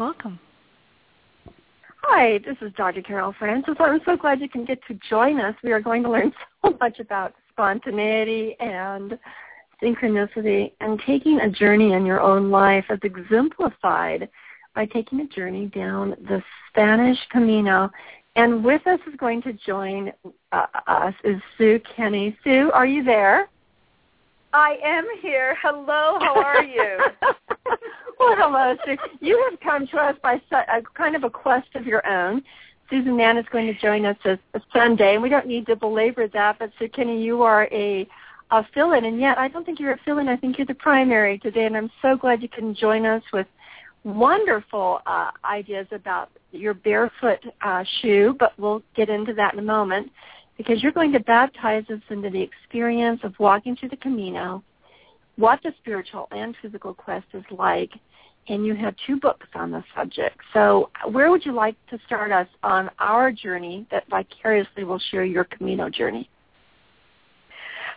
Welcome. Hi, this is Dr. Carol Francis. I'm so glad you can get to join us. We are going to learn so much about spontaneity and synchronicity and taking a journey in your own life as exemplified by taking a journey down the Spanish Camino. And with us is going to join uh, us is Sue Kenney. Sue, are you there? I am here. Hello, how are you? well, hello, Sue. You have come to us by a kind of a quest of your own. Susan Mann is going to join us this Sunday, and we don't need to belabor that, but Sue Kenney, you are a, a fill-in, and yet I don't think you're a fill-in. I think you're the primary today, and I'm so glad you can join us with wonderful uh, ideas about your barefoot uh, shoe, but we'll get into that in a moment because you're going to baptize us into the experience of walking through the Camino, what the spiritual and physical quest is like, and you have two books on the subject. So where would you like to start us on our journey that vicariously will share your Camino journey?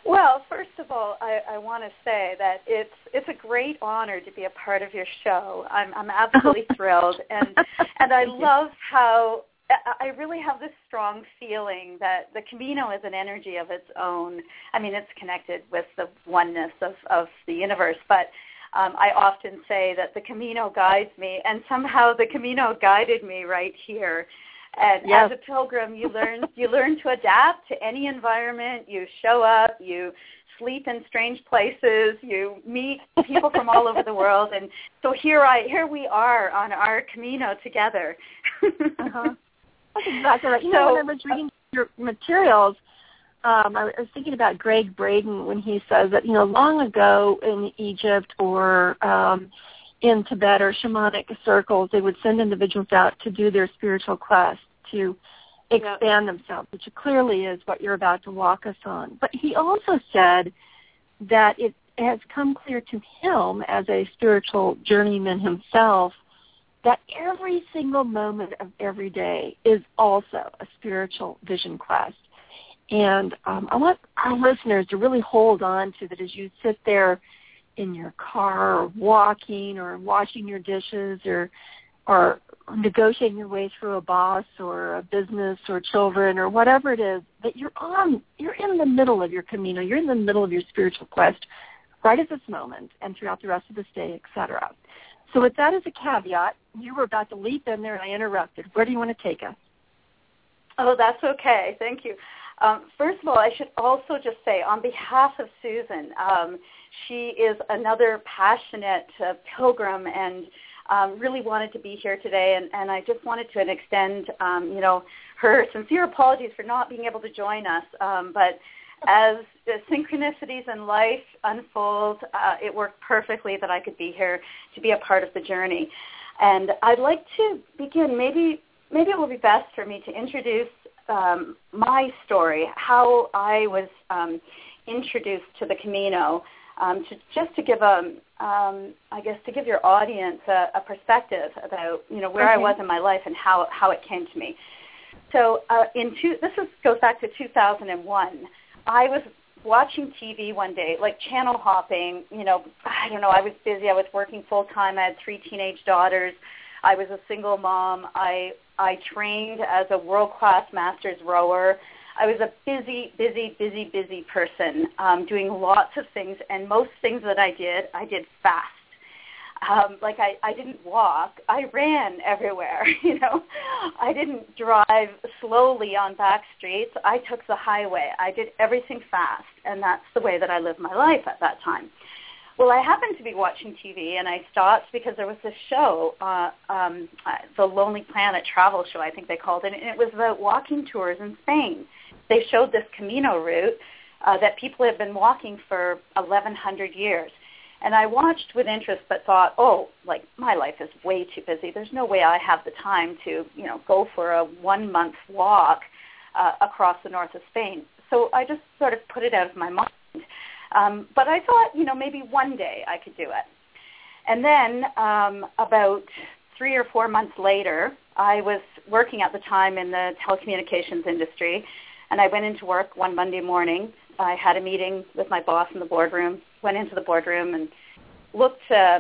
Well, first of all, I, I want to say that it's it's a great honor to be a part of your show. I'm I'm absolutely thrilled, and and I love how I really have this strong feeling that the Camino is an energy of its own. I mean, it's connected with the oneness of, of the universe, but um, I often say that the Camino guides me, and somehow the Camino guided me right here. And yes. as a pilgrim, you learn you learn to adapt to any environment. You show up. You sleep in strange places. You meet people from all over the world, and so here I here we are on our Camino together. uh-huh. That's exactly right. You so, know, when I was reading your materials, um, I was thinking about Gregg Braden when he says that, you know, long ago in Egypt or um, in Tibet or shamanic circles, they would send individuals out to do their spiritual quest, to expand themselves, which clearly is what you're about to walk us on. But he also said that it has come clear to him as a spiritual journeyman himself that every single moment of every day is also a spiritual vision quest. And um, I want our listeners to really hold on to that as you sit there in your car or walking or washing your dishes or or negotiating your way through a boss or a business or children or whatever it is that you're on you're in the middle of your camino you're in the middle of your spiritual quest right at this moment and throughout the rest of this day etc so with that as a caveat, you were about to leap in there and I interrupted. Where do you want to take us? Oh, that's okay. Thank you. Um, first of all, I should also just say on behalf of Susan, um, she is another passionate uh, pilgrim and um, really wanted to be here today. And, and I just wanted to extend, um, you know, her sincere apologies for not being able to join us. Um, but as the synchronicities in life unfold, uh, it worked perfectly that I could be here to be a part of the journey. And I'd like to begin. Maybe maybe it will be best for me to introduce um, my story, how I was um, introduced to the Camino, um, to, just to give a, um, I guess, to give your audience a, a perspective about you know where okay. I was in my life and how how it came to me. So uh, in two, this is, goes back to 2001. I was watching TV one day, like channel hopping, you know, I don't know, I was busy. I was working full time. I had three teenage daughters. I was a single mom. I I trained as a world-class masters rower. I was a busy, busy, busy, busy person, um, doing lots of things, and most things that I did, I did fast um, like I, I didn't walk. I ran everywhere, you know. I didn't drive slowly on back streets. I took the highway. I did everything fast, and that's the way that I lived my life at that time. Well, I happened to be watching TV, and I stopped because there was this show, uh, um, the Lonely Planet travel show, I think they called it, and it was about walking tours in Spain. They showed this Camino route uh, that people had been walking for 1,100 years And I watched with interest, but thought, oh, like my life is way too busy. There's no way I have the time to, you know, go for a one month walk uh, across the north of Spain. So I just sort of put it out of my mind. Um, but I thought, you know, maybe one day I could do it. And then um, about three or four months later, I was working at the time in the telecommunications industry, and I went into work one Monday morning. I had a meeting with my boss in the boardroom, went into the boardroom and looked, uh,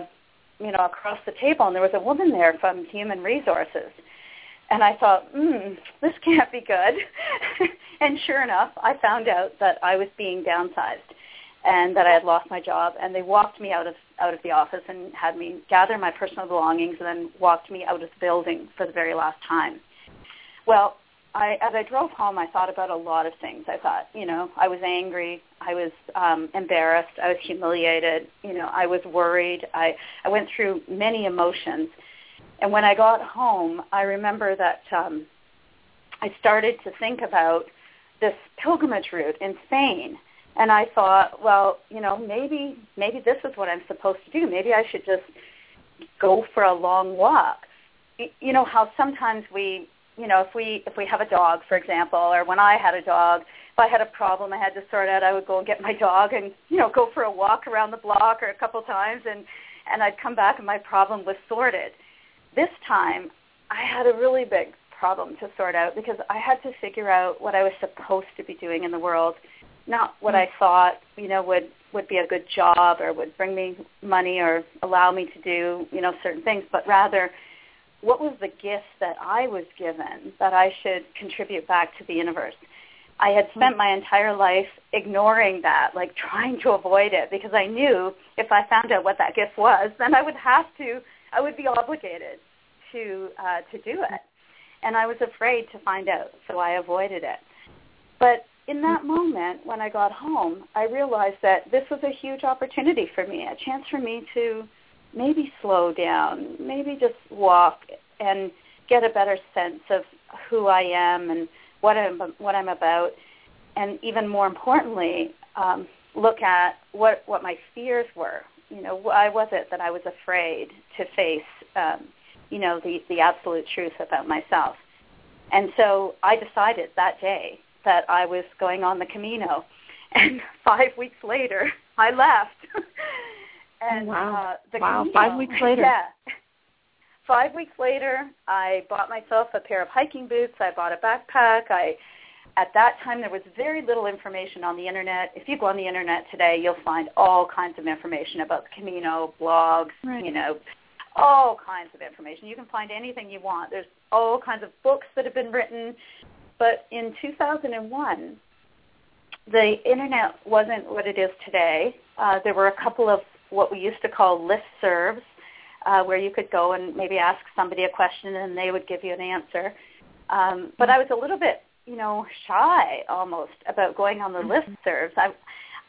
you know, across the table, and there was a woman there from Human Resources. And I thought, hmm, this can't be good. and sure enough, I found out that I was being downsized and that I had lost my job. And they walked me out of out of the office and had me gather my personal belongings and then walked me out of the building for the very last time. Well, I, as I drove home, I thought about a lot of things. I thought, you know, I was angry, I was um, embarrassed, I was humiliated, you know, I was worried. I, I went through many emotions. And when I got home, I remember that um, I started to think about this pilgrimage route in Spain and I thought, well, you know, maybe maybe this is what I'm supposed to do. Maybe I should just go for a long walk. You know how sometimes we, you know, if we if we have a dog, for example, or when I had a dog, if I had a problem I had to sort out, I would go and get my dog and you know go for a walk around the block or a couple times, and and I'd come back and my problem was sorted. This time, I had a really big problem to sort out because I had to figure out what I was supposed to be doing in the world not what I mm. thought, you know, would would be a good job or would bring me money or allow me to do, you know, certain things, but rather what was the gift that I was given that I should contribute back to the universe? I had spent my entire life ignoring that, like trying to avoid it because I knew if I found out what that gift was, then I would have to, I would be obligated to uh, to do it, and I was afraid to find out, so I avoided it. But in that moment when I got home, I realized that this was a huge opportunity for me, a chance for me to maybe slow down, maybe just walk and get a better sense of who I am and what I'm what I'm about, and even more importantly, um, look at what what my fears were. You know, why was it that I was afraid to face, um, you know, the the absolute truth about myself? And so I decided that day that I was going on the Camino. And five weeks later, I left. and wow, uh, the wow, Camino, five weeks later. Yeah. Five weeks later, I bought myself a pair of hiking boots. I bought a backpack. I at that time there was very little information on the internet. If you go on the internet today, you'll find all kinds of information about the Camino, blogs, right. you know, all kinds of information. You can find anything you want. There's all kinds of books that have been written. But in 2001, the internet wasn't what it is today. Uh, there were a couple of what we used to call listservs, uh, where you could go and maybe ask somebody a question and they would give you an answer. Um, but I was a little bit, you know, shy almost about going on the mm-hmm. listservs. I,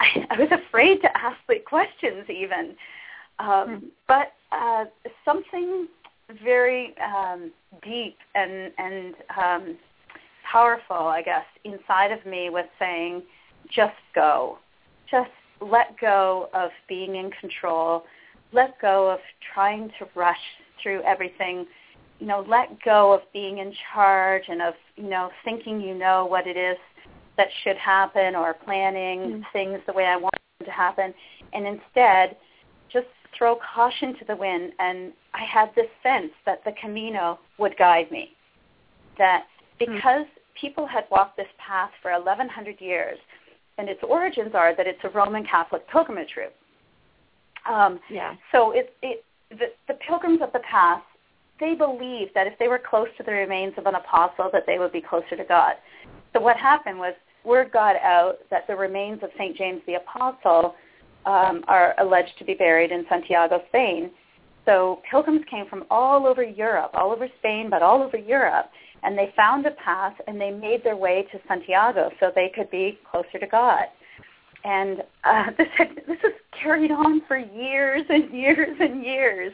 I, I was afraid to ask the questions even. Um, mm-hmm. But uh, something very um, deep and and um, powerful, I guess, inside of me was saying, just go. Just let go of being in control. Let go of trying to rush through everything. You know, let go of being in charge and of, you know, thinking you know what it is that should happen or planning mm-hmm. things the way I want them to happen. And instead, just throw caution to the wind. And I had this sense that the Camino would guide me. That because mm-hmm people had walked this path for 1,100 years, and its origins are that it's a Roman Catholic pilgrimage route. Um, yeah. So it, it, the, the pilgrims of the past, they believed that if they were close to the remains of an apostle, that they would be closer to God. So what happened was word got out that the remains of St. James the Apostle um, are alleged to be buried in Santiago, Spain. So pilgrims came from all over Europe, all over Spain, but all over Europe, and they found a path and they made their way to Santiago so they could be closer to God. And uh, this had, this has carried on for years and years and years.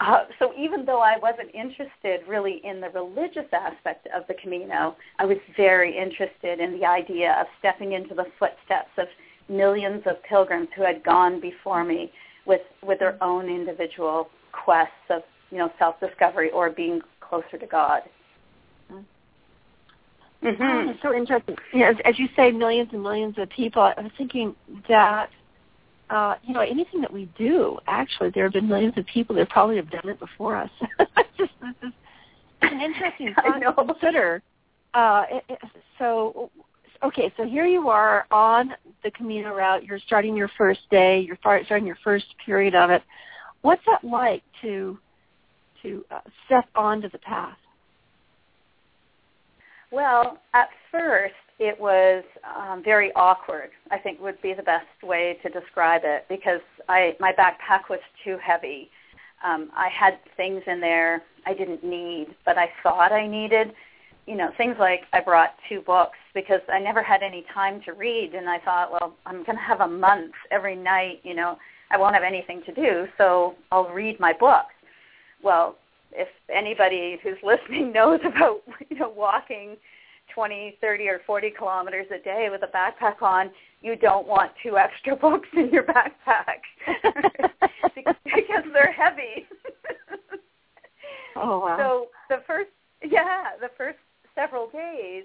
Uh, so even though I wasn't interested really in the religious aspect of the Camino, I was very interested in the idea of stepping into the footsteps of millions of pilgrims who had gone before me with with their own individual quests of you know self discovery or being closer to God. Mm-hmm. Oh, so interesting. You know, as, as you say, millions and millions of people. I was thinking that uh, you know anything that we do, actually, there have been millions of people that probably have done it before us. just, this is an interesting thought to consider. Uh, it, it, so, okay, so here you are on the Camino route. You're starting your first day. You're starting your first period of it. What's that like to to uh, step onto the path? Well, at first it was um, very awkward. I think would be the best way to describe it because I my backpack was too heavy. Um, I had things in there I didn't need, but I thought I needed. You know, things like I brought two books because I never had any time to read, and I thought, well, I'm going to have a month every night. You know, I won't have anything to do, so I'll read my books. Well, if anybody who's listening knows about you know walking 20, 30, or 40 kilometers a day with a backpack on, you don't want two extra books in your backpack because they're heavy. oh wow! So the first, yeah, the first several days,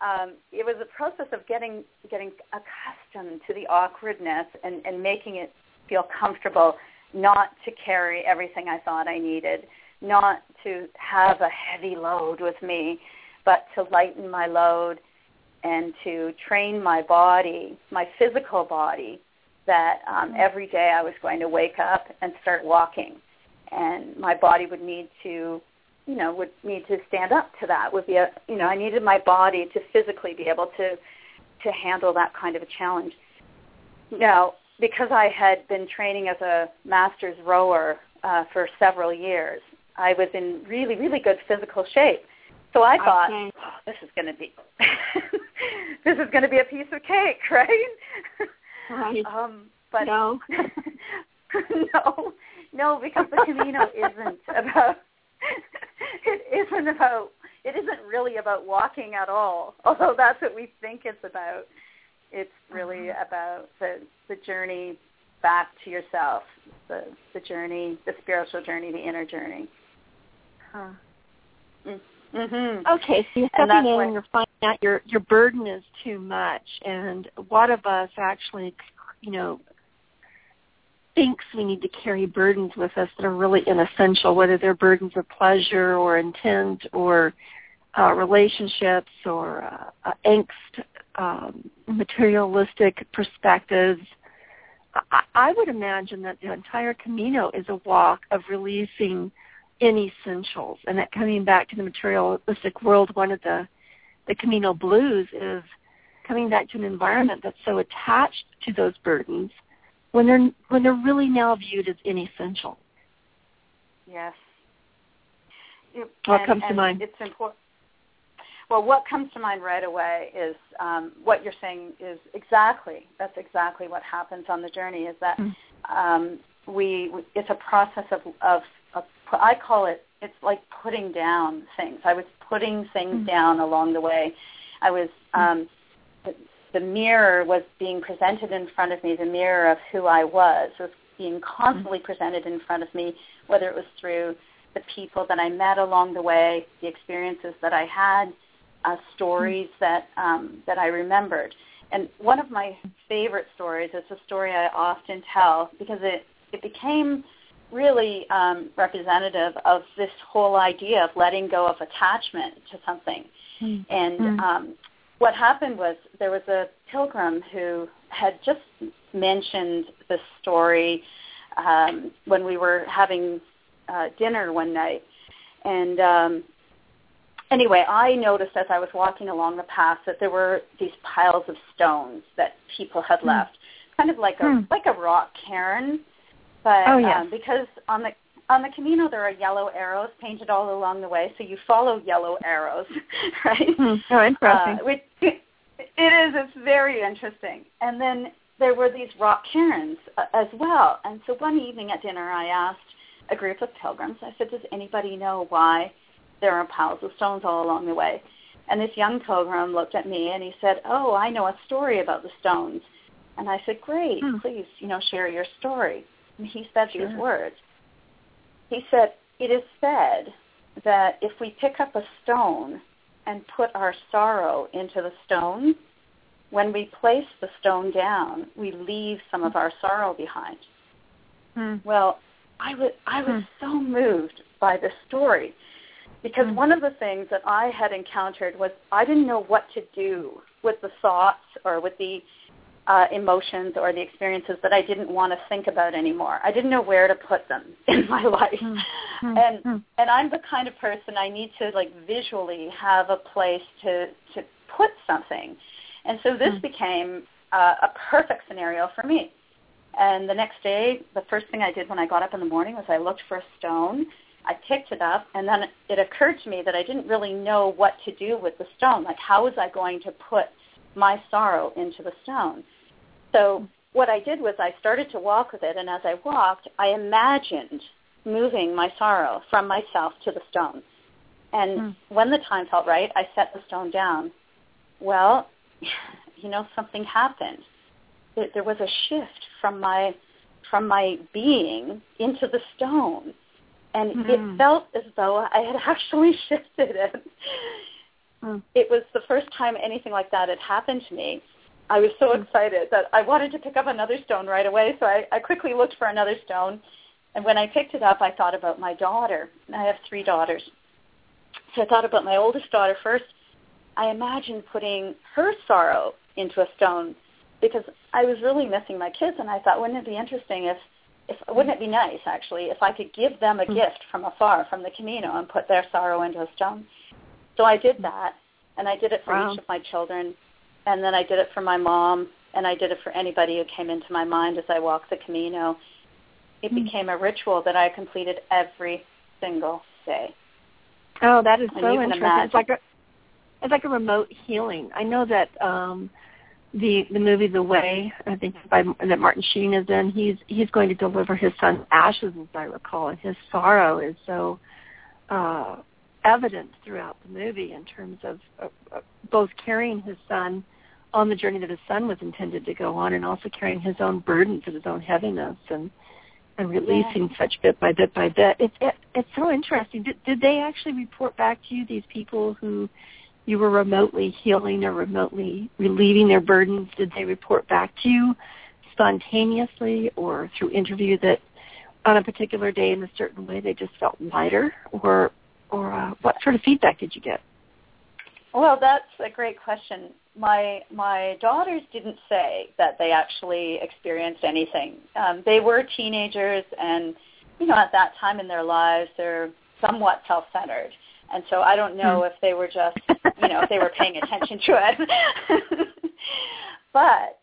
um, it was a process of getting getting accustomed to the awkwardness and, and making it feel comfortable not to carry everything I thought I needed not to have a heavy load with me, but to lighten my load and to train my body, my physical body, that um, mm-hmm. every day I was going to wake up and start walking, and my body would need to, you know, would need to stand up to that. Would be a, you know, I needed my body to physically be able to to handle that kind of a challenge. Now, because I had been training as a master's rower uh, for several years, I was in really, really good physical shape. So I thought, okay. oh, this is going to be, this is going to be a piece of cake, right? Right. Um, but no, no, no, because the Camino isn't about. it isn't about. It isn't really about walking at all. Although that's what we think it's about. It's really uh-huh. about the the journey back to yourself, the the journey, the spiritual journey, the inner journey. Huh. Mm-hmm. Okay, so you're stepping in and you're finding out your your burden is too much, and what of us actually, you know, thinks we need to carry burdens with us that are really inessential, whether they're burdens of pleasure or intent or uh, relationships or uh, uh, angst, um, materialistic perspectives. I, I would imagine that the entire Camino is a walk of releasing in essentials. And that coming back to the materialistic world, one of the the Camino blues is coming back to an environment that's so attached to those burdens when they're when they're really now viewed as inessential. Yes. What and, comes to mind? It's important. Well, what comes to mind right away is um, what you're saying is exactly that's exactly what happens on the journey. Is that mm-hmm. um, we it's a process of, of I call it it's like putting down things. I was putting things mm-hmm. down along the way. I was mm-hmm. um, the, the mirror was being presented in front of me. The mirror of who I was was being constantly mm-hmm. presented in front of me, whether it was through the people that I met along the way, the experiences that I had, uh, stories mm-hmm. that um, that I remembered. And one of my favorite stories is a story I often tell because it it became really um, representative of this whole idea of letting go of attachment to something. Mm. And mm. Um, what happened was there was a pilgrim who had just mentioned this story um, when we were having uh, dinner one night. And um, anyway, I noticed as I was walking along the path that there were these piles of stones that people had mm. left, kind of like a mm. like a rock cairn but oh, yes. um, because on the on the Camino there are yellow arrows painted all along the way, so you follow yellow arrows, right? Mm, oh, interesting. Uh, which, it is. It's very interesting. And then there were these rock cairns uh, as well. And so one evening at dinner, I asked a group of pilgrims. I said, "Does anybody know why there are piles of stones all along the way?" And this young pilgrim looked at me and he said, "Oh, I know a story about the stones." And I said, "Great, hmm. please, you know, share your story." He said Sure. these words. He said, "It is said that if we pick up a stone and put our sorrow into the stone, when we place the stone down, we leave some of our sorrow behind." Hmm. Well, I was I was Hmm. so moved by this story because Hmm. one of the things that I had encountered was I didn't know what to do with the thoughts or with the uh, emotions or the experiences that I didn't want to think about anymore. I didn't know where to put them in my life. Hmm. Hmm. And Hmm. and I'm the kind of person I need to like visually have a place to to put something. And so this Hmm. became uh, a perfect scenario for me. And the next day, the first thing I did when I got up in the morning was I looked for a stone. I picked it up, and then it occurred to me that I didn't really know what to do with the stone. Like, how was I going to put my sorrow into the stone? So what I did was I started to walk with it, and as I walked, I imagined moving my sorrow from myself to the stone. And Hmm. when the time felt right, I set the stone down. Well, you know, something happened. There, there was a shift from my from my being into the stone, and Hmm. it felt as though I had actually shifted it. Hmm. It was the first time anything like that had happened to me. I was so Hmm. excited that I wanted to pick up another stone right away, so I, I quickly looked for another stone. And when I picked it up, I thought about my daughter. I have three daughters. So I thought about my oldest daughter first. I imagined putting her sorrow into a stone because I was really missing my kids, and I thought, wouldn't it be interesting if, if wouldn't it be nice actually if I could give them a Mm. gift from afar, from the Camino, and put their sorrow into a stone? So I did that, and I did it for Wow. each of my children, and then I did it for my mom, and I did it for anybody who came into my mind as I walked the Camino. It Mm. became a ritual that I completed every single day. Oh, that is And so interesting. It's like a it's like a remote healing. I know that um the the movie The Way, I think by that Martin Sheen is in, he's he's going to deliver his son's ashes as I recall, and his sorrow is so uh evident throughout the movie in terms of uh, both carrying his son on the journey that his son was intended to go on and also carrying his own burdens and his own heaviness and and releasing such bit by bit by bit. It's it, it's so interesting. Did, did they actually report back to you these people who you were remotely healing or remotely relieving their burdens? Did they report back to you spontaneously or through interview that on a particular day in a certain way they just felt lighter, or or uh, what sort of feedback did you get? Well, that's a great question. My my daughters didn't say that they actually experienced anything. Um, they were teenagers, and you know, at that time in their lives, they're somewhat self-centered, and so I don't know if they were just, you know, if they were paying attention to it. but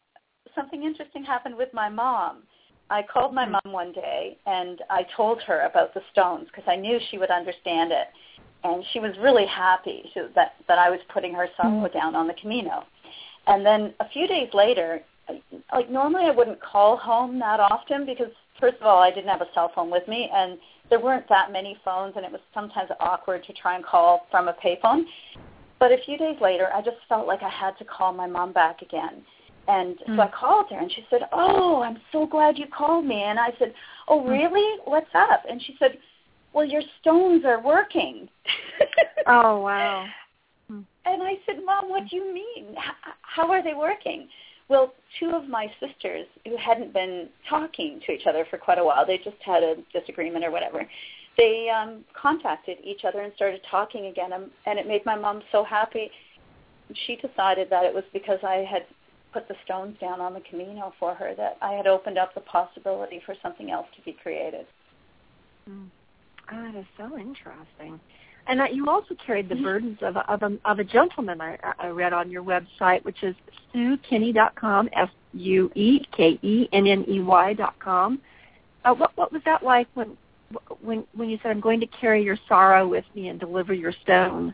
something interesting happened with my mom. I called my mom one day and I told her about the stones because I knew she would understand it and she was really happy that that I was putting her sorrow mm. down on the Camino. And then a few days later, like normally I wouldn't call home that often because first of all I didn't have a cell phone with me and there weren't that many phones and it was sometimes awkward to try and call from a payphone. But a few days later, I just felt like I had to call my mom back again. And so mm. I called her and she said, "Oh, I'm so glad you called me." And I said, "Oh, mm. really? What's up?" And she said, well, your stones are working. Oh wow. And I said, Mom, what do you mean? How are they working? Well, two of my sisters who hadn't been talking to each other for quite a while, they just had a disagreement or whatever, they um, contacted each other and started talking again. And, and it made my mom so happy. She decided that it was because I had put the stones down on the Camino for her, that I had opened up the possibility for something else to be created. Mm. That is so interesting. And uh, you also carried the burdens of a, of a, of a gentleman I, I read on your website, which is SueKenney.com, S-U-E-K-E-N-N-E-Y dot com. Uh, what, what was that like when, when, when you said, I'm going to carry your sorrow with me and deliver your stone?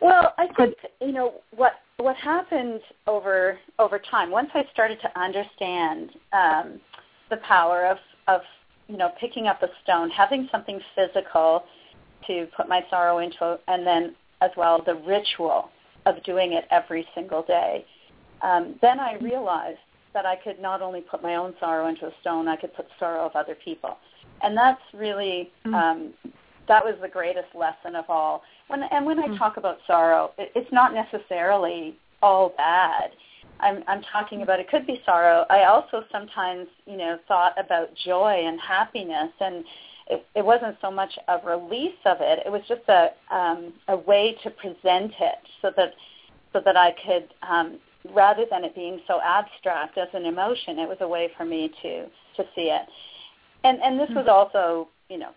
Well, I think you know what what happened over over time. Once I started to understand um, the power of of you know picking up a stone, having something physical to put my sorrow into, and then as well the ritual of doing it every single day. Um, then I realized that I could not only put my own sorrow into a stone, I could put sorrow of other people. And that's really mm-hmm. um, that was the greatest lesson of all. When and when. I talk about sorrow, it, it's not necessarily all bad. I'm I'm talking about it could be sorrow. I also sometimes, you know, thought about joy and happiness and it, it wasn't so much a release of it. It was just a um, a way to present it so that so that I could um, rather than it being so abstract as an emotion, it was a way for me to to see it. And and this was mm-hmm. also, you know,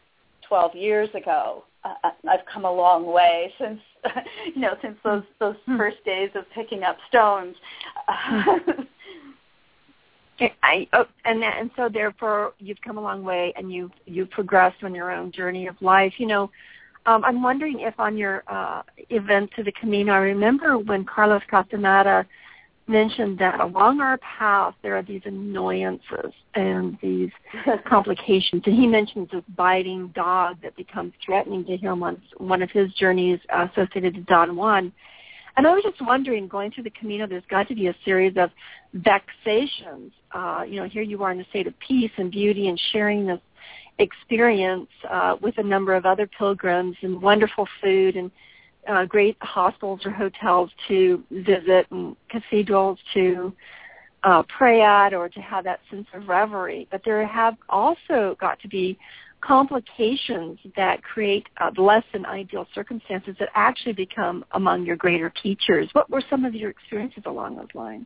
12 years ago. Uh, I've come a long way since you know since those those mm-hmm. first days of picking up stones. Mm-hmm. I, oh, and that, and so therefore you've come a long way and you've you've progressed on your own journey of life. You know, um, I'm wondering if on your uh, event to the Camino, I remember when Carlos Castaneda mentioned that along our path there are these annoyances and these complications. And he mentions this biting dog that becomes threatening to him on one of his journeys associated to Don Juan. And I was just wondering, going through the Camino, there's got to be a series of vexations. Uh, you know, here you are in a state of peace and beauty and sharing this experience uh, with a number of other pilgrims and wonderful food and uh, great hostels or hotels to visit and cathedrals to uh, pray at or to have that sense of reverie. But there have also got to be complications that create uh, less than ideal circumstances that actually become among your greater teachers. What were some of your experiences along those lines?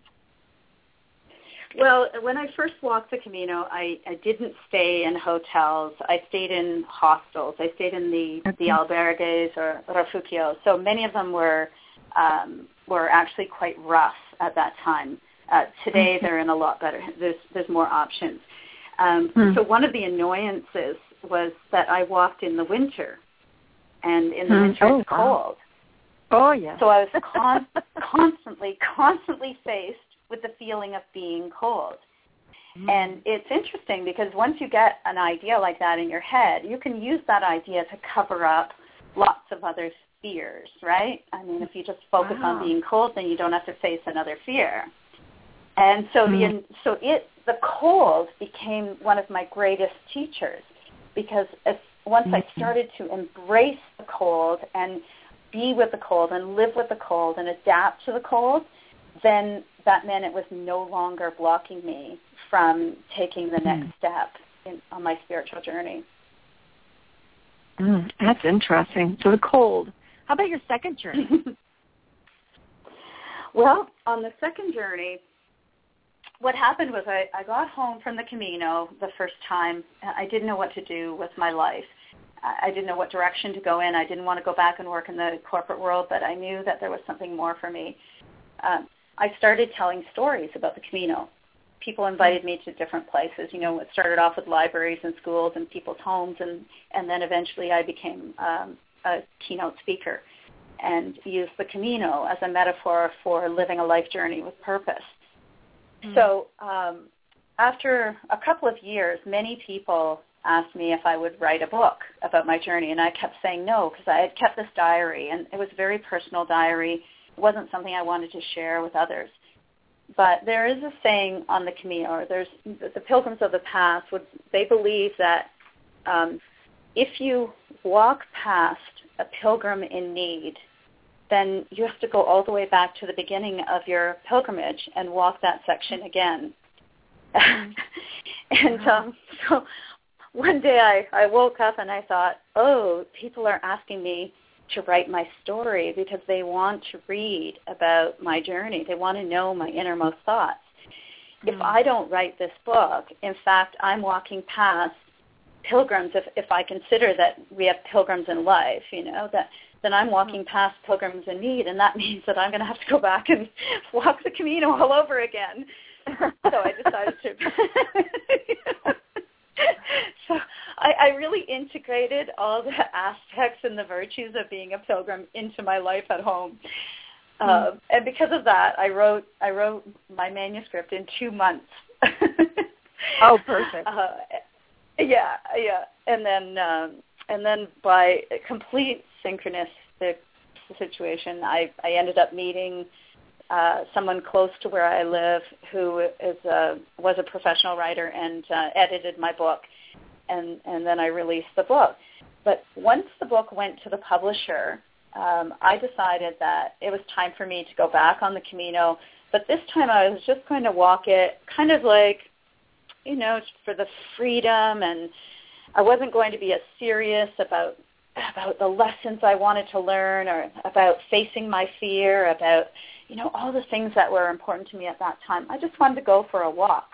Well, when I first walked the Camino, I, I didn't stay in hotels. I stayed in hostels. I stayed in the okay. the albergues or refugios. So many of them were um, were actually quite rough at that time. Uh, today, they're in a lot better. There's there's more options. Um, hmm. So one of the annoyances was that I walked in the winter, and in the hmm. winter oh, it's cold. Oh yeah. So I was con- constantly, constantly faced with the feeling of being cold. Mm. And it's interesting because once you get an idea like that in your head, you can use that idea to cover up lots of other fears, right? I mean, if you just focus wow. on being cold, then you don't have to face another fear. And so mm. the so it the cold became one of my greatest teachers because if, once mm-hmm. I started to embrace the cold and be with the cold and live with the cold and adapt to the cold, then that meant it was no longer blocking me from taking the next mm. step in, on my spiritual journey. Mm, that's interesting. So the cold. How about your second journey? well, on the second journey, what happened was I, I got home from the Camino the first time. I didn't know what to do with my life. I didn't know what direction to go in. I didn't want to go back and work in the corporate world, but I knew that there was something more for me. Um, I started telling stories about the Camino. People invited me to different places. You know, it started off with libraries and schools and people's homes, and and then eventually I became um, a keynote speaker and used the Camino as a metaphor for living a life journey with purpose. Mm-hmm. So um, after a couple of years, many people asked me if I would write a book about my journey, and I kept saying no because I had kept this diary, and it was a very personal diary wasn't something I wanted to share with others. But there is a saying on the Camino, or there's the pilgrims of the past would they believe that um, if you walk past a pilgrim in need, then you have to go all the way back to the beginning of your pilgrimage and walk that section again. and um, so one day I, I woke up and I thought, oh, people are asking me to write my story because they want to read about my journey. They want to know my innermost thoughts. Mm. If I don't write this book, in fact, I'm walking past pilgrims if if I consider that we have pilgrims in life, you know, that then I'm walking mm. past pilgrims in need and that means that I'm going to have to go back and walk the Camino all over again. so I decided to so I, I really integrated all the aspects and the virtues of being a pilgrim into my life at home. Mm. Uh, and because of that, I wrote I wrote my manuscript in two months. oh, perfect. Uh, yeah, yeah, and then um, and then by complete synchronistic situation, I I ended up meeting uh, someone close to where I live who is a, was a professional writer and uh, edited my book, and and then I released the book. But once the book went to the publisher, um, I decided that it was time for me to go back on the Camino. But this time I was just going to walk it kind of like, you know, for the freedom and I wasn't going to be as serious about about the lessons I wanted to learn or about facing my fear, about, you know, all the things that were important to me at that time. I just wanted to go for a walk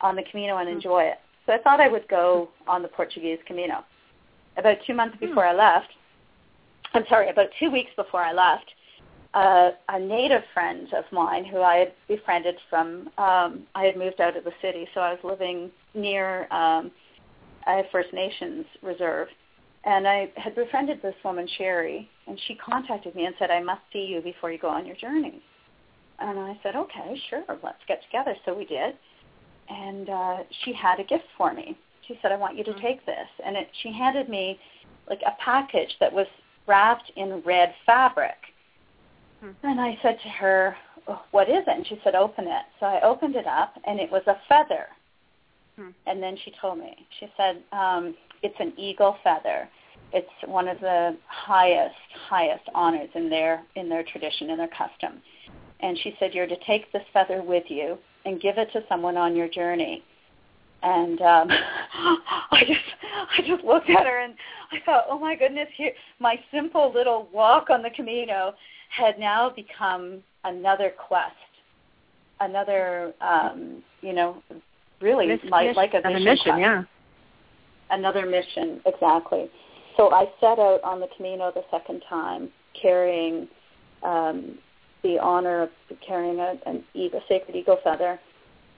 on the Camino and enjoy it. So I thought I would go on the Portuguese Camino. About two months hmm. before I left, I'm sorry, about two weeks before I left, uh, a native friend of mine who I had befriended from, um, I had moved out of the city, so I was living near um, a First Nations reserve and I had befriended this woman, Sherry, and she contacted me and said, I must see you before you go on your journey. And I said, okay, sure, let's get together. So we did. And uh, she had a gift for me. She said, I want you to mm-hmm. take this. And it, she handed me like a package that was wrapped in red fabric. Mm-hmm. And I said to her, oh, what is it? And she said, open it. So I opened it up, and it was a feather. Mm-hmm. And then she told me, she said, um, it's an eagle feather. It's one of the highest, highest honors in their in their tradition, in their custom. And she said, "You're to take this feather with you and give it to someone on your journey." And um, I just I just looked at her and I thought, "Oh my goodness, here my simple little walk on the Camino had now become another quest, another um, you know, really like, like a mission, mission yeah another mission, exactly. So I set out on the Camino the second time, carrying um, the honor of carrying a, an eagle, sacred eagle feather,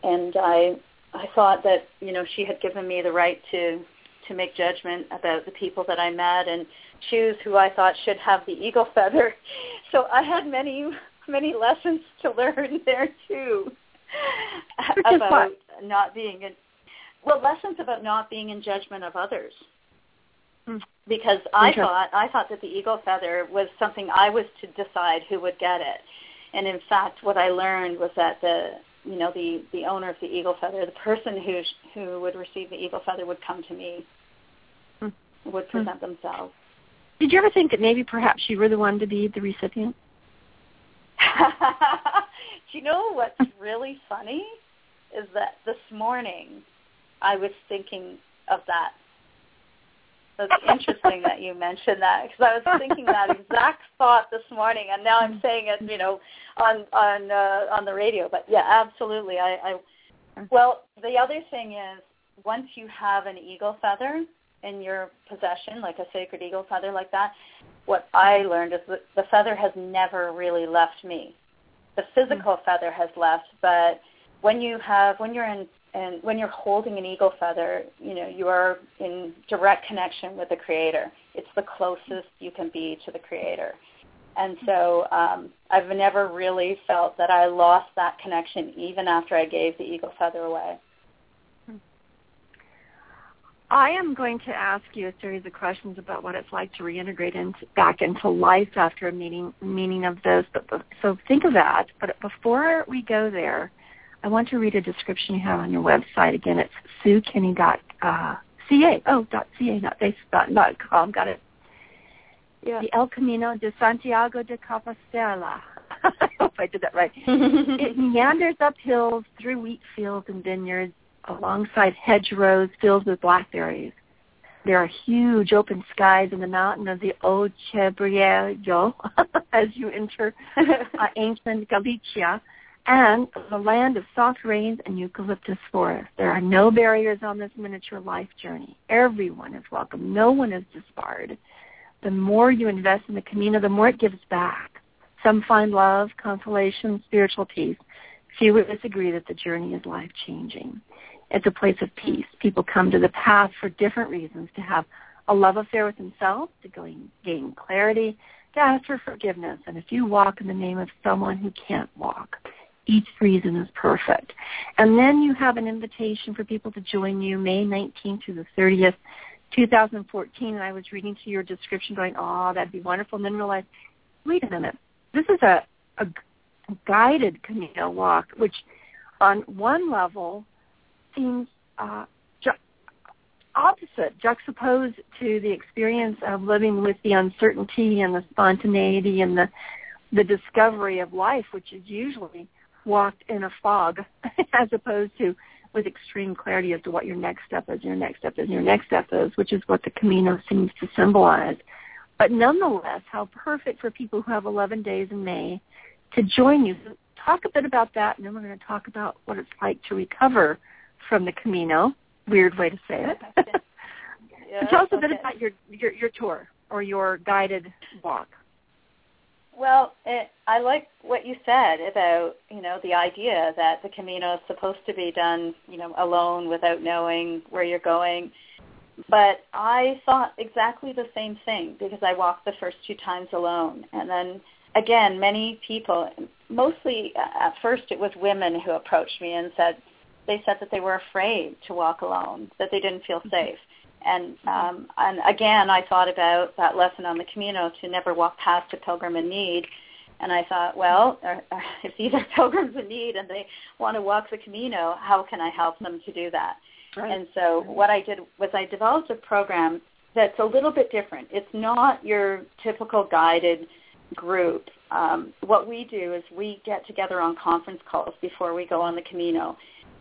and I I thought that you know she had given me the right to to make judgment about the people that I met and choose who I thought should have the eagle feather. So I had many many lessons to learn there too about not being in, well, lessons about not being in judgment of others. Hmm. Because I thought I thought that the eagle feather was something I was to decide who would get it, and in fact, what I learned was that the you know the the owner of the eagle feather, the person who who would receive the eagle feather, would come to me, hmm. would hmm. present themselves. Did you ever think that maybe perhaps you were the one to be the recipient? Do you know what's really funny is that this morning I was thinking of that. That's interesting that you mentioned that because I was thinking that exact thought this morning, and now I'm saying it, you know, on on uh, on the radio. But yeah, absolutely. I, I well, the other thing is once you have an eagle feather in your possession, like a sacred eagle feather like that, what I learned is that the feather has never really left me. The physical mm-hmm. feather has left, but when you have when you're in and when you're holding an eagle feather, you know, you are in direct connection with the creator. It's the closest you can be to the creator. And so um, I've never really felt that I lost that connection even after I gave the eagle feather away. I am going to ask you a series of questions about what it's like to reintegrate into, back into life after a meeting meaning of this. But so think of that. But before we go there, I want to read a description you have on your website. Again, it's suekenney dot uh, ca oh dot ca not facebook dot com. Got it. Yeah. The El Camino de Santiago de Compostela. I hope I did that right. it meanders up hills through wheat fields and vineyards, alongside hedgerows filled with blackberries. There are huge open skies in the mountain of the O Cebreiro as you enter uh, ancient Galicia and the land of soft rains and eucalyptus forest. There are no barriers on this miniature life journey. Everyone is welcome. No one is disbarred. The more you invest in the Camino, the more it gives back. Some find love, consolation, spiritual peace. Few would disagree that the journey is life-changing. It's a place of peace. People come to the path for different reasons, to have a love affair with themselves, to gain clarity, to ask for forgiveness, and if you walk in the name of someone who can't walk each reason is perfect. And then you have an invitation for people to join you May 19th to the 30th, 2014. And I was reading to your description going, oh, that'd be wonderful. And then realized, wait a minute, this is a, a guided Camino walk, which on one level seems uh, ju- opposite, juxtaposed to the experience of living with the uncertainty and the spontaneity and the the discovery of life, which is usually walked in a fog, as opposed to with extreme clarity as to what your next step is, your next step is, your next step is, which is what the Camino seems to symbolize. But nonetheless, how perfect for people who have 11 days in May to join you. So talk a bit about that, and then we're going to talk about what it's like to recover from the Camino. Weird way to say it. yeah, tell us a okay. bit about your, your your tour or your guided walk. Well, it, I like what you said about you know the idea that the Camino is supposed to be done you know alone without knowing where you're going. But I thought exactly the same thing because I walked the first two times alone, and then again, many people, mostly uh, at first it was women who approached me and said they said that they were afraid to walk alone, that they didn't feel safe. And um, and again, I thought about that lesson on the Camino to never walk past a pilgrim in need. And I thought, well, uh, if these are pilgrims in need and they want to walk the Camino, how can I help them to do that? Right. And so what I did was I developed a program that's a little bit different. It's not your typical guided group. Um, what we do is we get together on conference calls before we go on the Camino,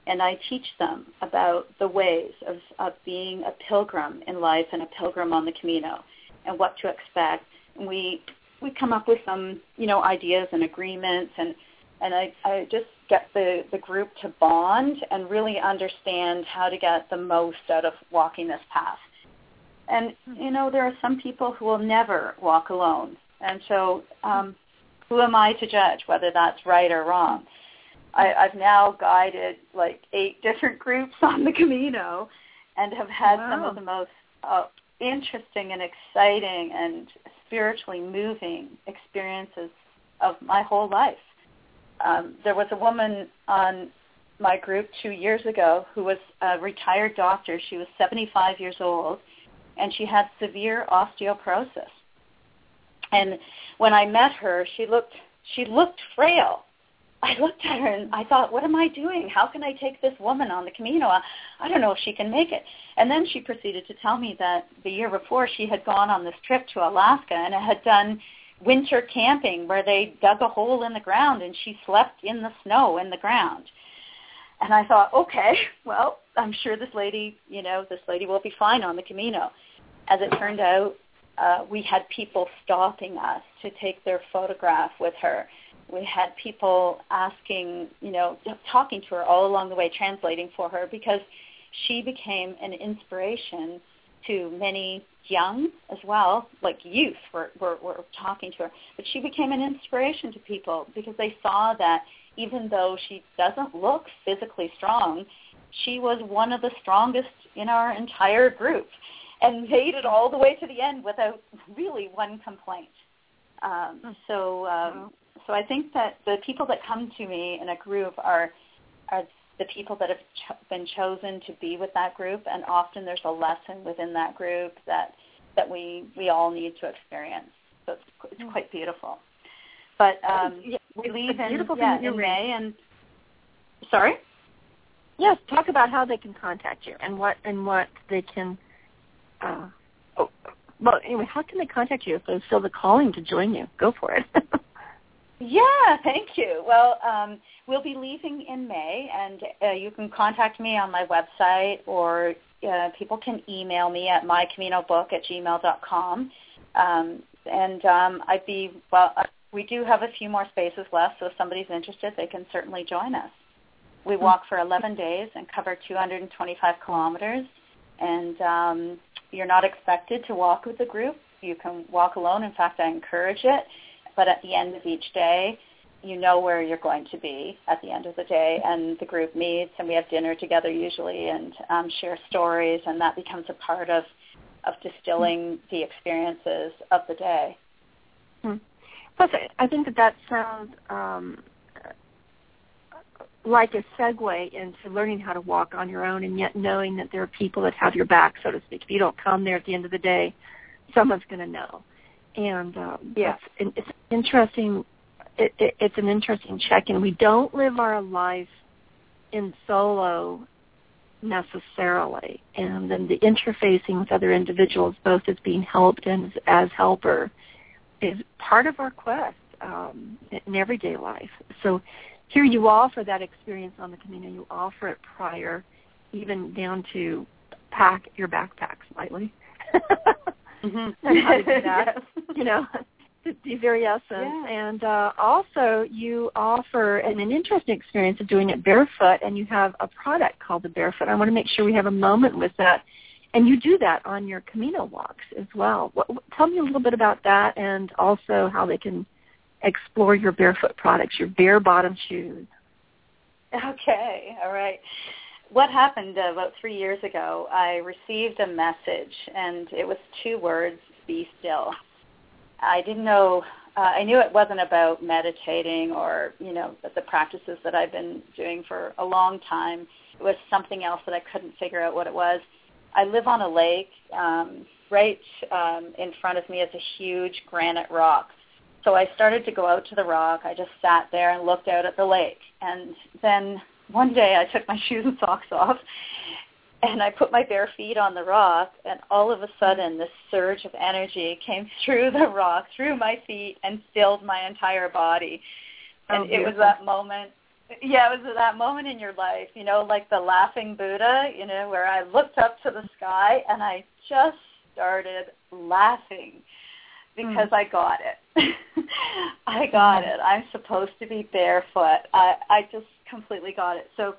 and I teach them about the ways of, of being a pilgrim in life and a pilgrim on the Camino, and what to expect. And we we come up with some you know ideas and agreements, and and I, I just get the, the group to bond and really understand how to get the most out of walking this path. And you know, there are some people who will never walk alone, and so um, who am I to judge whether that's right or wrong? I, I've now guided like eight different groups on the Camino, and have had wow. some of the most uh, interesting and exciting and spiritually moving experiences of my whole life. Um, there was a woman on my group two years ago who was a retired doctor. She was 75 years old, and she had severe osteoporosis. And when I met her, she looked she looked frail. I looked at her and I thought, what am I doing? How can I take this woman on the Camino? I, don't know if she can make it. And then she proceeded to tell me that the year before she had gone on this trip to Alaska and had done winter camping where they dug a hole in the ground and she slept in the snow in the ground. And I thought, okay, well, I'm sure this lady, you know, this lady will be fine on the Camino. As it turned out, uh, we had people stopping us to take their photograph with her. We had people asking, you know, talking to her all along the way, translating for her because she became an inspiration to many young as well, like youth were, were, were talking to her. But she became an inspiration to people because they saw that even though she doesn't look physically strong, she was one of the strongest in our entire group and made it all the way to the end without really one complaint. Um, Hmm. so, um, so I think that the people that come to me in a group are are the people that have ch- been chosen to be with that group, and often there's a lesson within that group that that we we all need to experience. So it's, it's Hmm. quite beautiful. But um, Yeah, we leave in, yeah, in May, and sorry. Yes, talk about how they can contact you and what and what they can. Uh, oh, well, anyway, how can they contact you if they feel the calling to join you? Go for it. Yeah, thank you. Well, um, we'll be leaving in May, and uh, you can contact me on my website, or uh, people can email me at mycaminobook at gmail.com. Um, and um, I'd be well. Uh, we do have a few more spaces left, so if somebody's interested, they can certainly join us. We walk for 11 days and cover 225 kilometers, and um, you're not expected to walk with a group. You can walk alone. In fact, I encourage it but at the end of each day, you know where you're going to be at the end of the day, and the group meets, and we have dinner together usually, and um, share stories, and that becomes a part of of distilling the experiences of the day. Hmm. Plus, I think that that sounds um, like a segue into learning how to walk on your own, and yet knowing that there are people that have your back, so to speak. If you don't come there at the end of the day, someone's going to know and um, Yeah. that's, and it's interesting it, it, it's an interesting check-in. We don't live our life in solo necessarily, and then the interfacing with other individuals, both as being helped and as, as helper, is part of our quest um, in everyday life. So here you offer that experience on the Camino. You offer it prior, even down to pack your backpack slightly. mm-hmm. how to do that, yes. you know, the very essence. Yeah. And uh, also, you offer an, an interesting experience of doing it barefoot, and you have a product called the Barefoot. I want to make sure we have a moment with that. And you do that on your Camino walks as well. What, tell me a little bit about that, and also how they can explore your barefoot products, your bare bottom shoes. Okay, all right. What happened uh, about three years ago? I received a message, and it was two words: "Be still." I didn't know. Uh, I knew it wasn't about meditating or you know the practices that I've been doing for a long time. It was something else that I couldn't figure out what it was. I live on a lake. Um, right um, in front of me is a huge granite rock. So I started to go out to the rock. I just sat there and looked out at the lake. And then one day I took my shoes and socks off and I put my bare feet on the rock, and all of a sudden, this surge of energy came through the rock, through my feet, and filled my entire body. And oh, it was that moment. Yeah, it was that moment in your life, you know, like the laughing Buddha, you know, where I looked up to the sky and I just started laughing because mm. I got it. I got mm. it. I'm supposed to be barefoot. I I just completely got it. So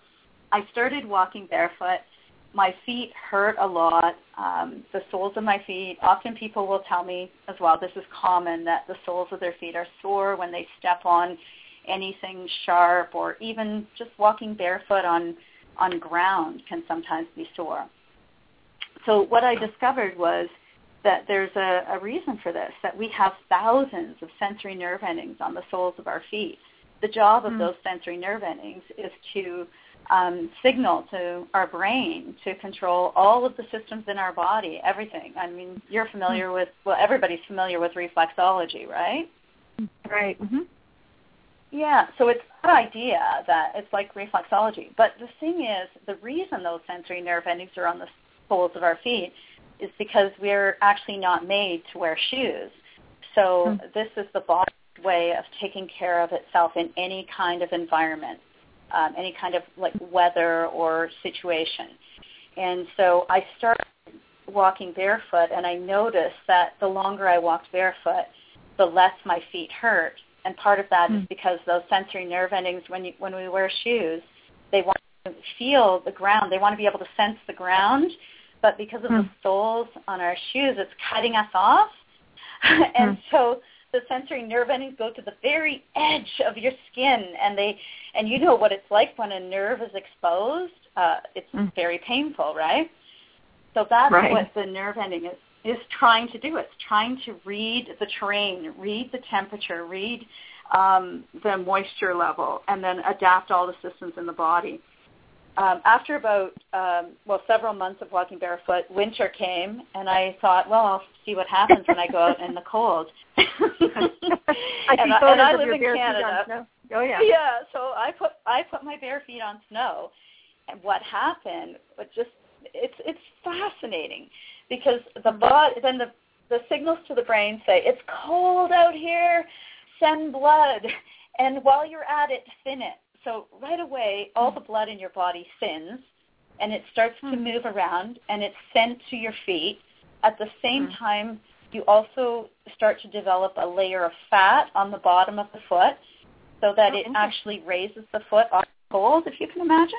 I started walking barefoot my feet hurt a lot. Um, the soles of my feet, often people will tell me as well, this is common, that the soles of their feet are sore when they step on anything sharp or even just walking barefoot on, on ground can sometimes be sore. So what I discovered was that there's a, a reason for this, that we have thousands of sensory nerve endings on the soles of our feet. The job of mm. those sensory nerve endings is to um, signal to our brain to control all of the systems in our body, everything. I mean, you're familiar with, well, everybody's familiar with reflexology, right? Right. Mm-hmm. Yeah, so it's that idea that it's like reflexology. But the thing is, the reason those sensory nerve endings are on the soles of our feet is because we're actually not made to wear shoes. So mm-hmm. this is the body's way of taking care of itself in any kind of environment um, any kind of like weather or situation. And so I started walking barefoot, and I noticed that the longer I walked barefoot, the less my feet hurt. And part of that mm. is hmm. because those sensory nerve endings, when you, when we wear shoes, they want to feel the ground. They want to be able to sense the ground, but because of mm. the hmm. soles on our shoes, it's cutting us off. and mm. so the sensory nerve endings go to the very edge of your skin, and they and you know what it's like when a nerve is exposed. Uh, it's mm. very painful, right? So that's right. what the nerve ending is is trying to do. It's trying to read the terrain, read the temperature, read um, the moisture level, and then adapt all the systems in the body um, after about um, well several months of walking barefoot, winter came, and I thought, well, I'll see what happens when I go out in the cold. I and, I, and I live in Canada. Oh yeah. Yeah. So I put I put my bare feet on snow, and what happened? It just it's it's fascinating because the body then the the signals to the brain say it's cold out here, send blood, and while you're at it, thin it so right away, all the blood in your body thins, and it starts to hmm. move around, and it's sent to your feet. At the same hmm. time, you also start to develop a layer of fat on the bottom of the foot so that oh, it actually raises the foot off the cold, if you can imagine.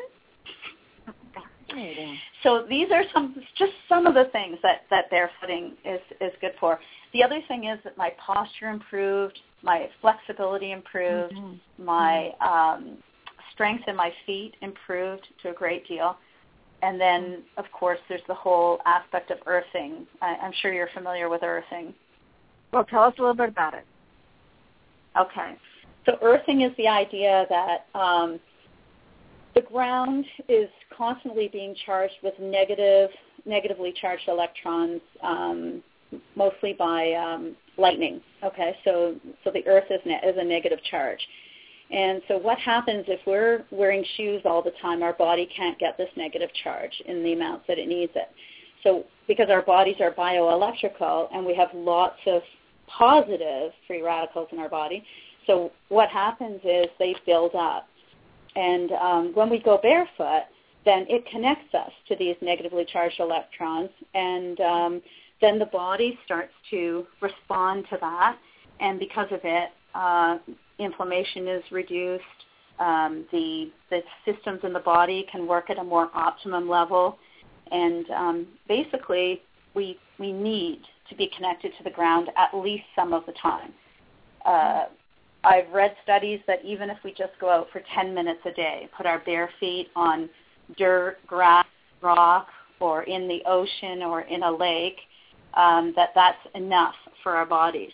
So these are some just some of the things that, that barefooting is, is good for. The other thing is that my posture improved, my flexibility improved, mm-hmm. my um, strength in my feet improved to a great deal. And then, of course, there's the whole aspect of earthing. I, I'm sure you're familiar with earthing. Well, tell us a little bit about it. Okay. So earthing is the idea that um, the ground is constantly being charged with negative, negatively charged electrons, um, mostly by um, lightning. Okay, so so the earth is, ne- is a negative charge. And so what happens if we're wearing shoes all the time, our body can't get this negative charge in the amounts that it needs it. So because our bodies are bioelectrical and we have lots of positive free radicals in our body, so what happens is they build up. And um, when we go barefoot, then it connects us to these negatively charged electrons, and um, then the body starts to respond to that, and because of it, uh, inflammation is reduced. Um, the the systems in the body can work at a more optimum level, and um, basically, we we need to be connected to the ground at least some of the time. Uh, I've read studies that even if we just go out for 10 minutes a day, put our bare feet on dirt, grass, rock, or in the ocean or in a lake, um, that that's enough for our bodies.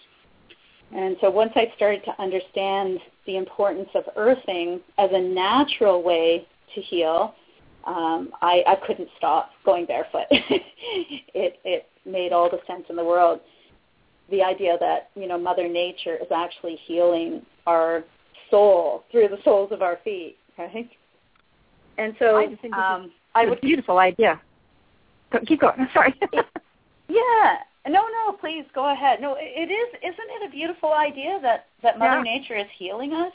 And so once I started to understand the importance of earthing as a natural way to heal, um, I, I couldn't stop going barefoot. it, it made all the sense in the world. The idea that you know Mother Nature is actually healing our soul through the soles of our feet, right? And so I just think um, I a would beautiful idea. Keep going. Sorry. Yeah. No, no, please go ahead. No, it, is. Isn't it a beautiful idea that that Mother Yeah. Nature is healing us?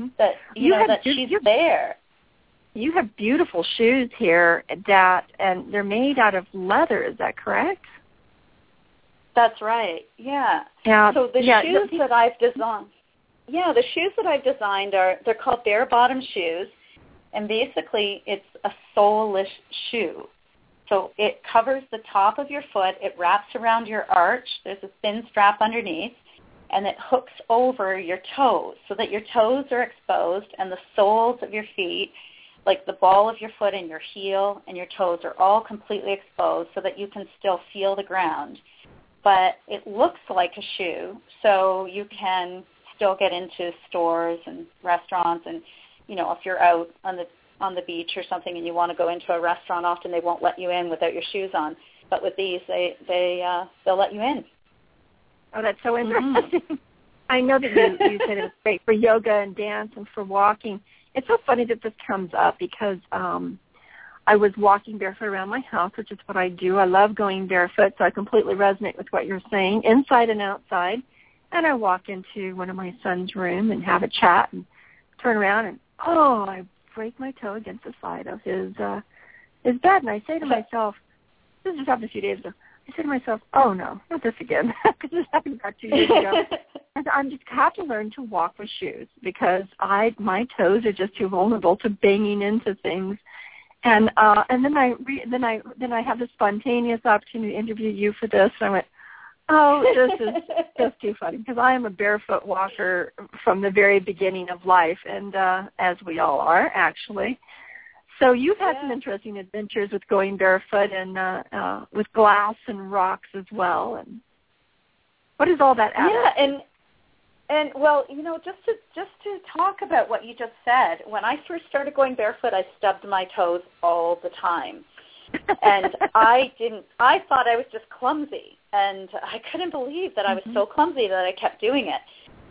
Mhm. That you, You know that she's you- there. you have beautiful shoes here that, and they're made out of leather. Is that correct? That's right. Yeah. Yeah. So the yeah, shoes that I've designed, yeah, the shoes that I've designed are they're called bare bottom shoes, and basically it's a soleless shoe. So it covers the top of your foot, it wraps around your arch. There's a thin strap underneath, and it hooks over your toes so that your toes are exposed and the soles of your feet, like the ball of your foot and your heel and your toes, are all completely exposed so that you can still feel the ground but it looks like a shoe, so you can still get into stores and restaurants and you know, if you're out on the on the beach or something and you want to go into a restaurant, often they won't let you in without your shoes on. But with these they they uh they'll let you in. Oh, that's so Mhm. interesting. I know that you, you said it was great for yoga and dance and for walking. It's so funny that this comes up because um I was walking barefoot around my house, which is what I do. I love going barefoot, so I completely resonate with what you're saying, inside and outside. And I walk into one of my son's room and have a chat and turn around and oh, I break my toe against the side of his uh his bed and I say to myself, this just happened a few days ago. I said to myself, "Oh no, not this again," because this happened about two years ago. And I'm just have to learn to walk with shoes because I my toes are just too vulnerable to banging into things. And uh, and then I re- then I then I have the spontaneous opportunity to interview you for this. And I went, oh, this is just too funny because I am a barefoot walker from the very beginning of life, and uh, as we all are actually. So you've had some interesting adventures with going barefoot and uh, uh, with glass and rocks as well. And what is all that? add Yeah, and and well, you know, just to just to talk about what you just said, when I first started going barefoot, I stubbed my toes all the time. and I didn't I thought I was just clumsy and I couldn't believe that I was so clumsy that I kept doing it.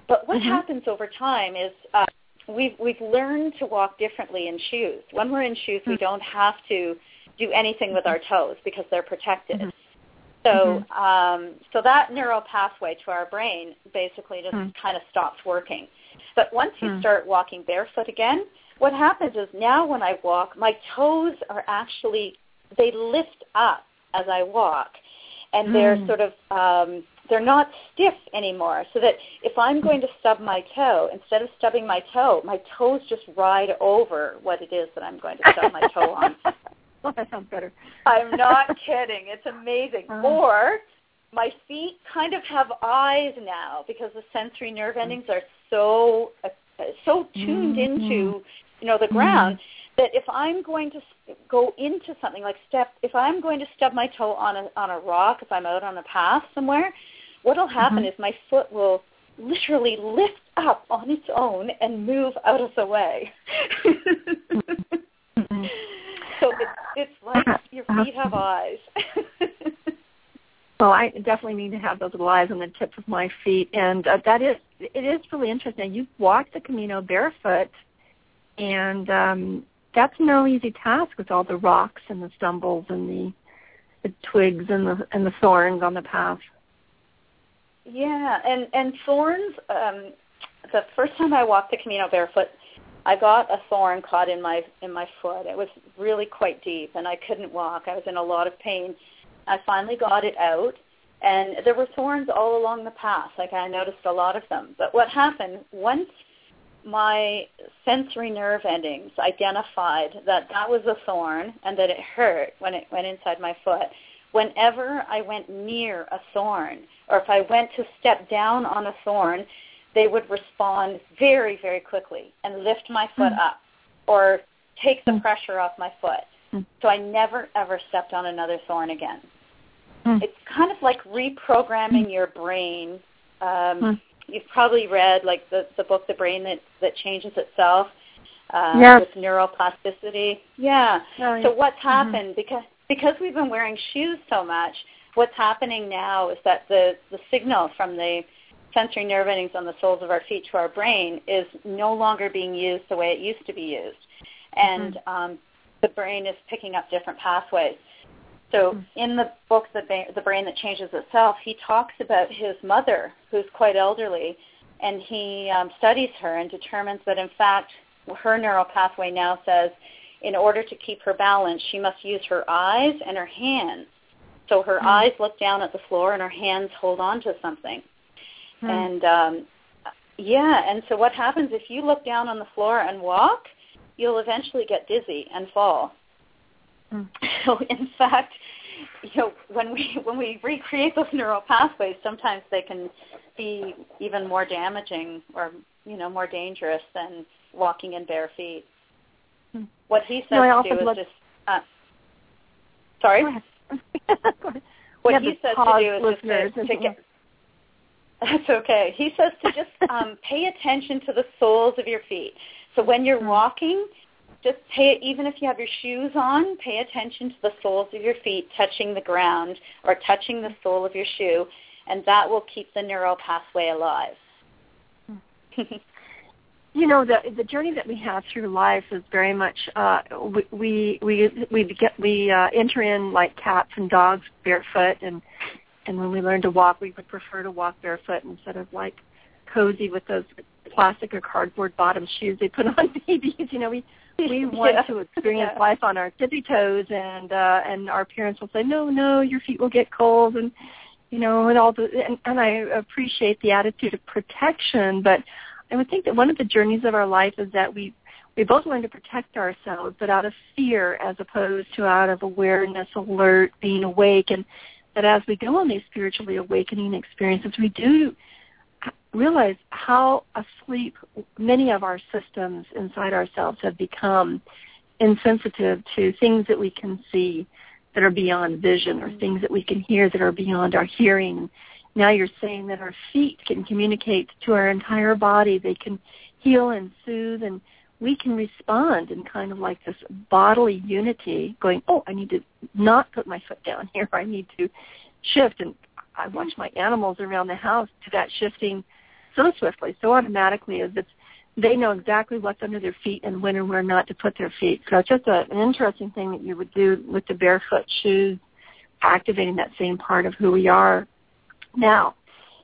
But what Mhm. happens over time is uh we've we've learned to walk differently in shoes. When we're in shoes, we Mhm. don't have to do anything with our toes because they're protected. Mhm. So, um, so that neural pathway to our brain basically just Hmm. kind of stops working. But once you Hmm. start walking barefoot again, what happens is now when I walk, my toes are actually they lift up as I walk, and they're Hmm. sort of um, they're not stiff anymore. So that if I'm going to stub my toe, instead of stubbing my toe, my toes just ride over what it is that I'm going to stub my toe on. well, that sounds better. I'm not kidding. It's amazing. Uh-huh. Or my feet kind of have eyes now because the sensory nerve endings are so uh, so tuned Mhm. into you know the ground that if I'm going to s- go into something like step, if I'm going to stub my toe on a on a rock, if I'm out on a path somewhere, what'll happen Mhm. is my foot will literally lift up on its own and move out of the way. Mhm. So it's it's like your feet have eyes. Well, I definitely need to have those little eyes on the tips of my feet, and uh, that is it is really interesting. You've walked the Camino barefoot, and um, that's no easy task with all the rocks and the stumbles and the the twigs and the and the thorns on the path. Yeah, and and thorns. Um, the first time I walked the Camino barefoot, I got a thorn caught in my in my foot. It was really quite deep, and I couldn't walk. I was in a lot of pain. I finally got it out, and there were thorns all along the path. Like I noticed a lot of them. But what happened once my sensory nerve endings identified that that was a thorn and that it hurt when it went inside my foot. Whenever I went near a thorn, or if I went to step down on a thorn, they would respond very, very quickly and lift my foot mm. up or take the mm. pressure off my foot. Mm. So I never, ever stepped on another thorn again. Mm. It's kind of like reprogramming your brain. Um, you've probably read like the, the book, The Brain That, that Changes Itself. Uh, yes. with neuroplasticity. Yeah. Oh, so what's mm-hmm. happened mm-hmm. because because we've been wearing shoes so much, what's happening now is that the the signal from the sensory nerve endings on the soles of our feet to our brain is no longer being used the way it used to be used. And mm-hmm. um, the brain is picking up different pathways. So mm-hmm. in the book, the, ba- the Brain That Changes Itself, he talks about his mother, who's quite elderly, and he um, studies her and determines that, in fact, her neural pathway now says in order to keep her balance, she must use her eyes and her hands. So her mm-hmm. eyes look down at the floor and her hands hold on to something. Hmm. And um, yeah, and so what happens if you look down on the floor and walk, you'll eventually get dizzy and fall. Hmm. So in fact, you know, when we when we recreate those neural pathways, sometimes they can be even more damaging or you know more dangerous than walking in bare feet. Hmm. What he says no, to do is just uh, sorry. what he says to do is just to, to get that's okay. He says to just um, pay attention to the soles of your feet. So when you're mm-hmm. walking, just pay even if you have your shoes on, pay attention to the soles of your feet touching the ground or touching the sole of your shoe, and that will keep the neural pathway alive. you know the the journey that we have through life is very much uh we we we get we uh enter in like cats and dogs barefoot and and when we learn to walk, we would prefer to walk barefoot instead of like cozy with those plastic or cardboard bottom shoes they put on babies. You know, we we want yeah. to experience yeah. life on our tippy toes, and uh, and our parents will say, no, no, your feet will get cold, and you know, and all the and, and I appreciate the attitude of protection, but I would think that one of the journeys of our life is that we we both learn to protect ourselves, but out of fear as opposed to out of awareness, alert, being awake, and that as we go on these spiritually awakening experiences, we do realize how asleep many of our systems inside ourselves have become insensitive to things that we can see that are beyond vision or things that we can hear that are beyond our hearing. Now you're saying that our feet can communicate to our entire body. They can heal and soothe and we can respond in kind of like this bodily unity, going, oh, I need to not put my foot down here. I need to shift. And I watch my animals around the house do that shifting so swiftly, so automatically, as it's they know exactly what's under their feet and when and where not to put their feet. So it's just a, an interesting thing that you would do with the barefoot shoes, activating that same part of who we are. Now,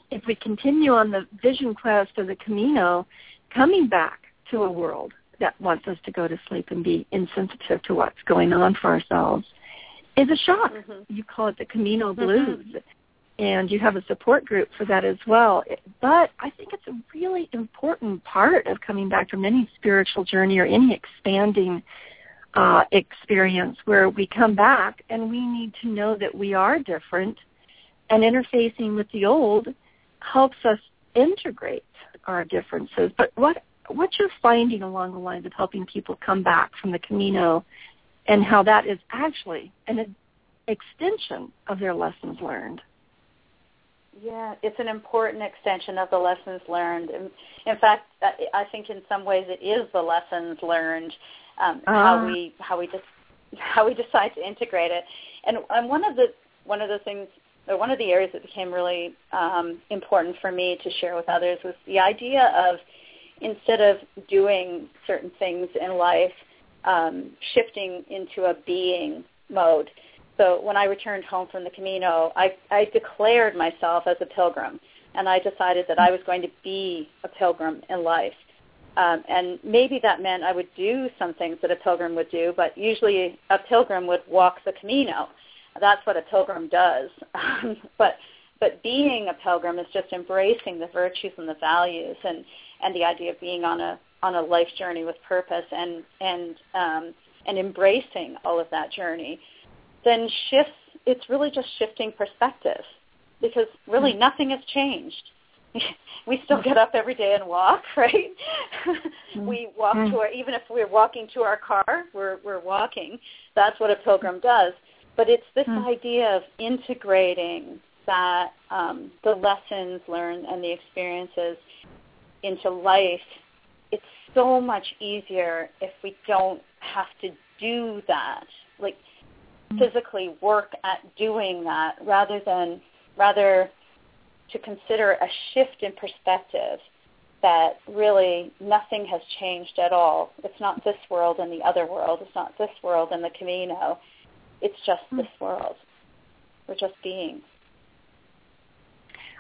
if we continue on the vision quest of the Camino, coming back to a world that wants us to go to sleep and be insensitive to what's going on for ourselves is a shock. Mm-hmm. You call it the Camino mm-hmm. Blues. Mm-hmm. And you have a support group for that as well. But I think it's a really important part of coming back from any spiritual journey or any expanding uh, experience where we come back and we need to know that we are different and interfacing with the old helps us integrate our differences. But what what you're finding along the lines of helping people come back from the Camino and how that is actually an extension of their lessons learned. Yeah, it's an important extension of the lessons learned. In fact, I think in some ways it is the lessons learned um, uh. how we how we just how we decide to integrate it. And and one of the one of the things or one of the areas that became really um, important for me to share with others was the idea of instead of doing certain things in life, um, shifting into a being mode. So when I returned home from the Camino, I, I declared myself as a pilgrim, and I decided that I was going to be a pilgrim in life. Um, and maybe that meant I would do some things that a pilgrim would do, but usually a pilgrim would walk the Camino. That's what a pilgrim does. but but being a pilgrim is just embracing the virtues and the values and and the idea of being on a on a life journey with purpose and and um, and embracing all of that journey, then shifts. It's really just shifting perspective, because really mm-hmm. nothing has changed. we still get up every day and walk, right? Mm-hmm. we walk to our even if we're walking to our car, we're we're walking. That's what a pilgrim does. But it's this idea of integrating that um, the lessons learned and the experiences into life. It's so much easier if we don't have to do that, like. Physically work at doing that, rather than rather to consider a shift in perspective that really nothing has changed at all. It's not this world and the other world. It's not this world and the Camino. It's just mm. this world. We're just beings.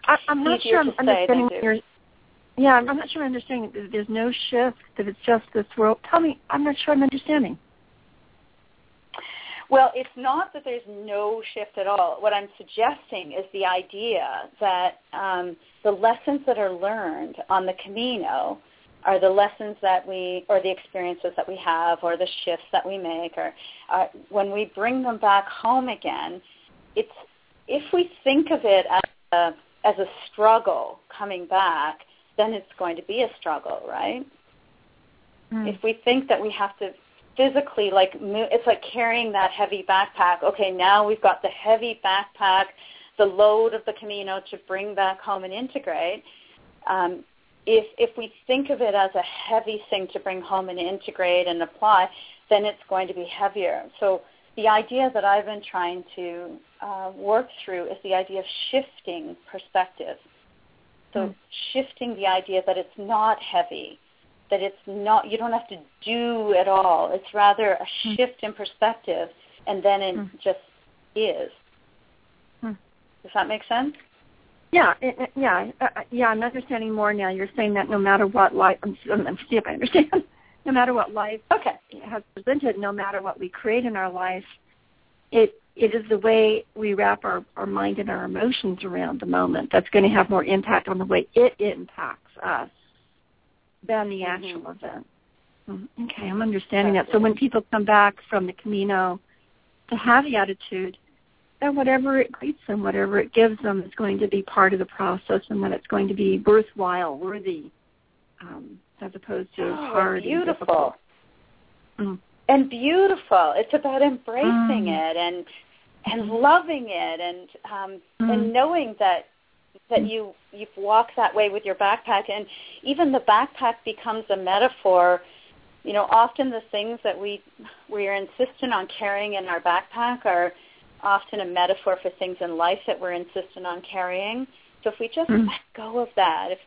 I, am not sure I'm understanding your. Yeah, I'm not sure I'm understanding. There's no shift. That it's just this world. Tell me. I'm not sure I'm understanding. Well, it's not that there's no shift at all. What I'm suggesting is the idea that um, the lessons that are learned on the Camino are the lessons that we, or the experiences that we have, or the shifts that we make, or uh, when we bring them back home again, it's if we think of it as a, as a struggle coming back, then it's going to be a struggle, right? Mm. If we think that we have to physically like it's like carrying that heavy backpack. Okay, now we've got the heavy backpack, the load of the Camino to bring back home and integrate. Um, if if we think of it as a heavy thing to bring home and integrate and apply, then it's going to be heavier. So the idea that I've been trying to uh, work through is the idea of shifting perspective. So mm. shifting the idea that it's not heavy, that it's not you don't have to do at all. It's rather a mm. shift in perspective, and then it mm. just is. Hmm. Does that make sense? Yeah, it, yeah, uh, uh, yeah. I'm understanding more now. You're saying that no matter what life, I'm, I'm see if I understand. no matter what life okay. has presented, no matter what we create in our life, it it is the way we wrap our, our mind and our emotions around the moment that's going to have more impact on the way it impacts us than the mm-hmm. actual mm-hmm. event. Okay, I'm understanding that. So when people come back from the Camino to have the attitude that whatever it greets them, whatever it gives them, is going to be part of the process, and that it's going to be worthwhile, worthy, um, as opposed to oh, hard beautiful. and mm. And beautiful. It's about embracing mm. it and and mm-hmm. loving it and um mm. and knowing that that you you've walked that way with your backpack and even the backpack becomes a metaphor you know often the things that we we are insistent on carrying in our backpack are often a metaphor for things in life that we're insistent on carrying. So if we just mm. let go of that, if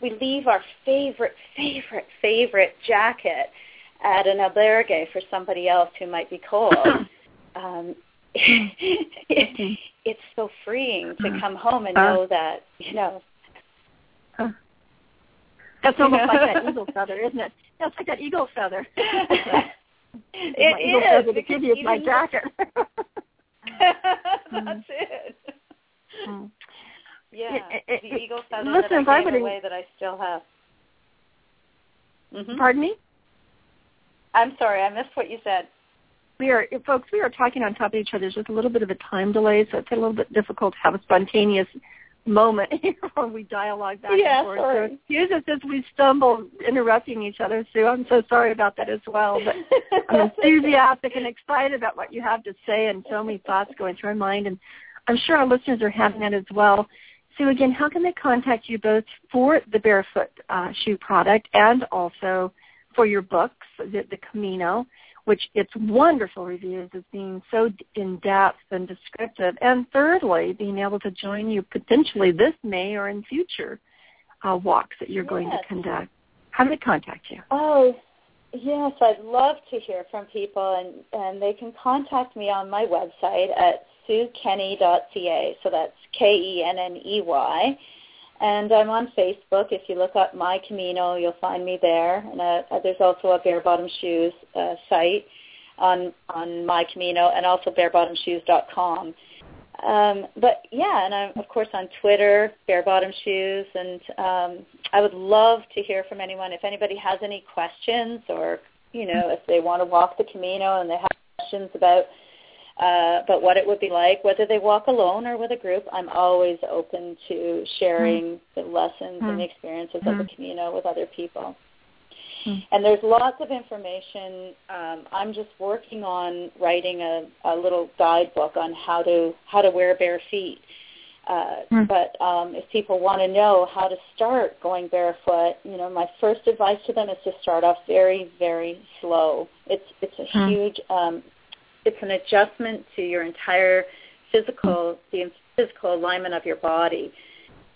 we leave our favorite, favorite, favorite jacket at an albergue for somebody else who might be cold, um, it, it's so freeing to come home and know that, you know. That's almost like that eagle feather, isn't it? That's like that eagle feather. It is. It my eagle is, feather to give you my jacket. That's mm. it. Mm. Yeah, it, it, the eagle feather listen, that I gave away that I still have. Mm-hmm. Pardon me? I'm sorry, I missed what you said. We are, folks, we are talking on top of each other. There's just a little bit of a time delay, so it's a little bit difficult to have a spontaneous moment when we dialogue back yeah, and forth. Sorry. So excuse us as we stumble interrupting each other, Sue. I'm so sorry about that as well. But I'm enthusiastic and excited about what you have to say and so many thoughts going through my mind. And I'm sure our listeners are having that as well. Sue, again, how can they contact you both for the Barefoot uh, Shoe product and also for your books, the, the Camino? Which its wonderful reviews as being so in depth and descriptive. And thirdly, being able to join you potentially this May or in future uh, walks that you're yes. going to conduct. How do they contact you? Oh, yes, I'd love to hear from people, and and they can contact me on my website at suekenney.ca. So that's K E N N E Y. And I'm on Facebook. If you look up My Camino, you'll find me there. And uh, there's also a Bare Bottom Shoes uh, site on on My Camino, and also barebottomshoes.com. Um, but yeah, and I'm of course on Twitter, Bare Bottom Shoes, and um, I would love to hear from anyone. If anybody has any questions, or you know, if they want to walk the Camino and they have questions about uh, but what it would be like, whether they walk alone or with a group, I'm always open to sharing mm-hmm. the lessons mm-hmm. and the experiences mm-hmm. of the Camino with other people. And there's lots of information. Um, I'm just working on writing a, a little guidebook on how to how to wear bare feet. Uh, mm. But um, if people want to know how to start going barefoot, you know, my first advice to them is to start off very, very slow. It's it's a mm. huge um, it's an adjustment to your entire physical the physical alignment of your body,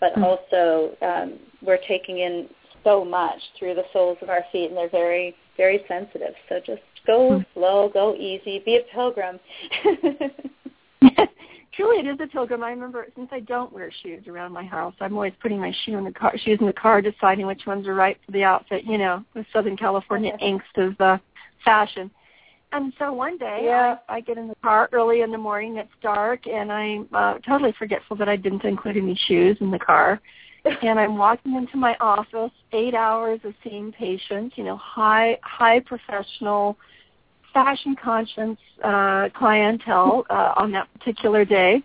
but mm-hmm. also um, we're taking in so much through the soles of our feet, and they're very very sensitive. So just go mm-hmm. slow, go easy, be a pilgrim. Truly, it is a pilgrim. I remember since I don't wear shoes around my house, I'm always putting my shoe in the car, shoes in the car, deciding which ones are right for the outfit. You know, the Southern California angst of the fashion. And so one day yeah. I, I get in the car early in the morning. It's dark, and I'm uh, totally forgetful that I didn't include any shoes in the car. and I'm walking into my office, eight hours of seeing patients, you know, high high professional, fashion conscious uh, clientele uh, on that particular day,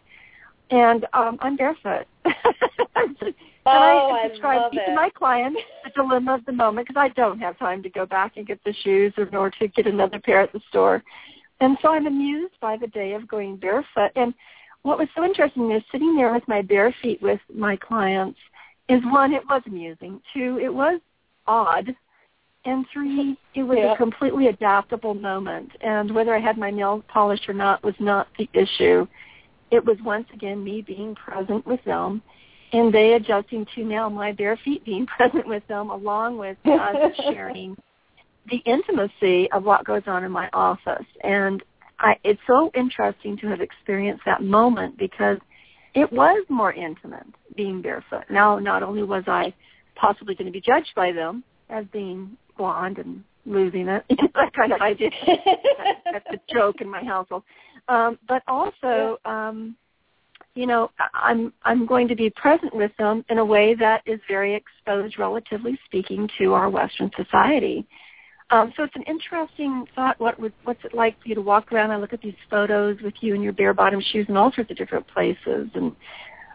and um, I'm barefoot. Oh, and I, I describe to my clients the dilemma of the moment because I don't have time to go back and get the shoes or, or to get another pair at the store. And so I'm amused by the day of going barefoot. And what was so interesting is sitting there with my bare feet with my clients is one, it was amusing. Two, it was odd. And three, it was yeah. a completely adaptable moment. And whether I had my nails polished or not was not the issue. It was once again me being present with them and they adjusting to now my bare feet being present with them along with us sharing the intimacy of what goes on in my office. And I, it's so interesting to have experienced that moment because it was more intimate being barefoot. Now, not only was I possibly going to be judged by them as being blonde and losing it, that kind of idea. That's a joke in my household. Um, but also, um, you know, I'm I'm going to be present with them in a way that is very exposed, relatively speaking, to our Western society. Um, so it's an interesting thought. What would, what's it like for you to walk around and look at these photos with you in your bare bottom shoes in all sorts of different places and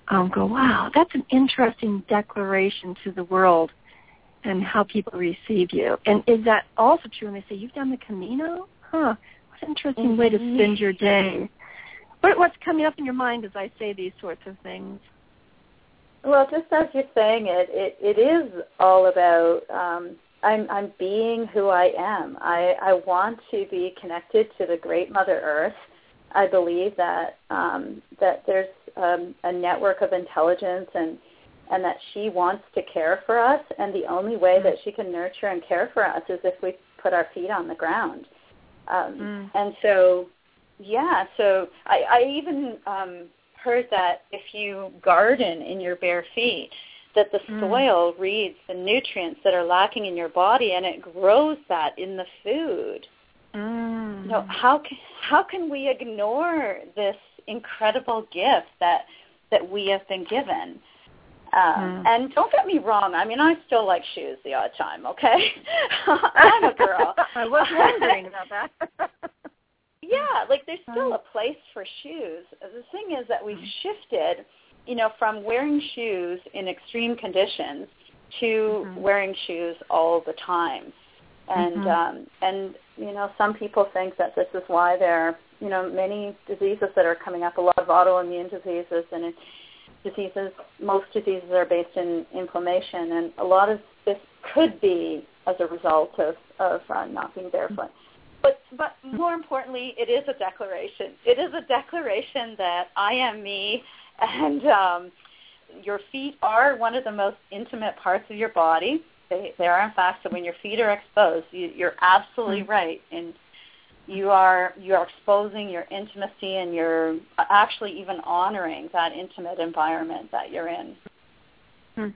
um, go, wow, that's an interesting declaration to the world and how people receive you. And is that also true when they say you've done the Camino? Huh? What an interesting mm-hmm. way to Mm-hmm. spend your day. What, what's coming up in your mind as I say these sorts of things? Well, just as you're saying it, it, it is all about um, I'm, I'm being who I am. I, I want to be connected to the great Mother Earth. I believe that um, that there's um, a network of intelligence and and that she wants to care for us. And the only way that she can nurture and care for us is if we put our feet on the ground. Um, Mm. And so yeah, so I, I even um, heard that if you garden in your bare feet, that the Mm. soil reads the nutrients that are lacking in your body, and it grows that in the food. Mm. You know, how can, how can we ignore this incredible gift that that we have been given? Um, Mm. And don't get me wrong. I mean, I still like shoes the odd time. Okay, I'm a girl. I was wondering about that. Yeah, like there's still a place for shoes. The thing is that we've shifted, you know, from wearing shoes in extreme conditions to Mhm. wearing shoes all the time. And Mhm. um and you know, some people think that this is why there are, you know, many diseases that are coming up, a lot of autoimmune diseases and diseases most diseases are based in inflammation and a lot of this could be as a result of of uh, not being barefoot. But but more importantly, it is a declaration. It is a declaration that I am me, and um, your feet are one of the most intimate parts of your body. They they are in fact. So when your feet are exposed, you, you're absolutely mm-hmm. right, and you are you are exposing your intimacy, and you're actually even honoring that intimate environment that you're in. Mm-hmm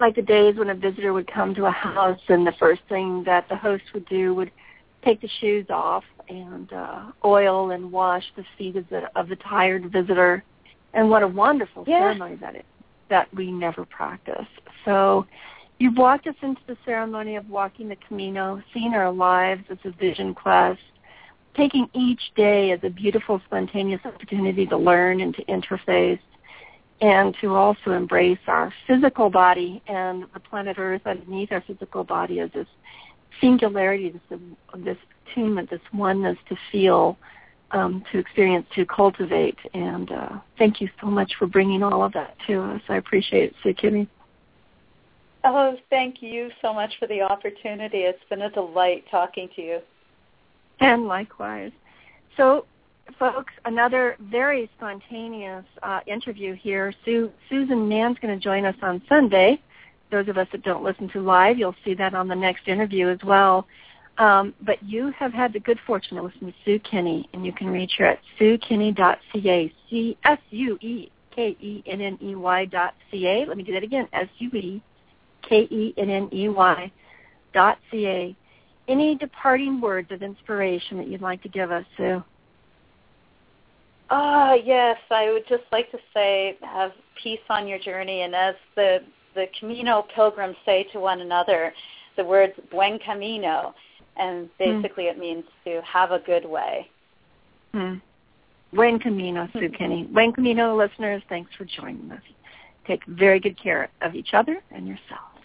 like the days when a visitor would come to a house and the first thing that the host would do would take the shoes off and uh, oil and wash the feet of the of the tired visitor. And what a wonderful yeah. ceremony that is that we never practice. So you've walked us into the ceremony of walking the Camino, seeing our lives as a vision quest, taking each day as a beautiful, spontaneous opportunity to learn and to interface and to also embrace our physical body and the planet Earth underneath our physical body as this singularity, this, this attunement, this oneness to feel, um, to experience, to cultivate. And uh, thank you so much for bringing all of that to us. I appreciate it, Sue. Oh, thank you so much for the opportunity. It's been a delight talking to you. And likewise. So folks, another very spontaneous uh, interview here. Sue, Susan Mann's going to join us on Sunday. Those of us that don't listen to live, you'll see that on the next interview as well. Um, but you have had the good fortune to listen to Sue Kenney, and you can reach her at suekenney.ca, C-S-U-E-K-E-N-N-E-Y dot C-A. Let me do that again, S-U-E-K-E-N-N-E-Y dot C-A. Any departing words of inspiration that you'd like to give us, Sue? Ah, yes. I would just like to say, have peace on your journey, and as the the Camino pilgrims say to one another, the words "buen camino," and hmm. basically mm. it means to have a good way. Mm. Buen camino, Sue Kenney. Buen camino, listeners. Thanks for joining us. Take very good care of each other and yourself.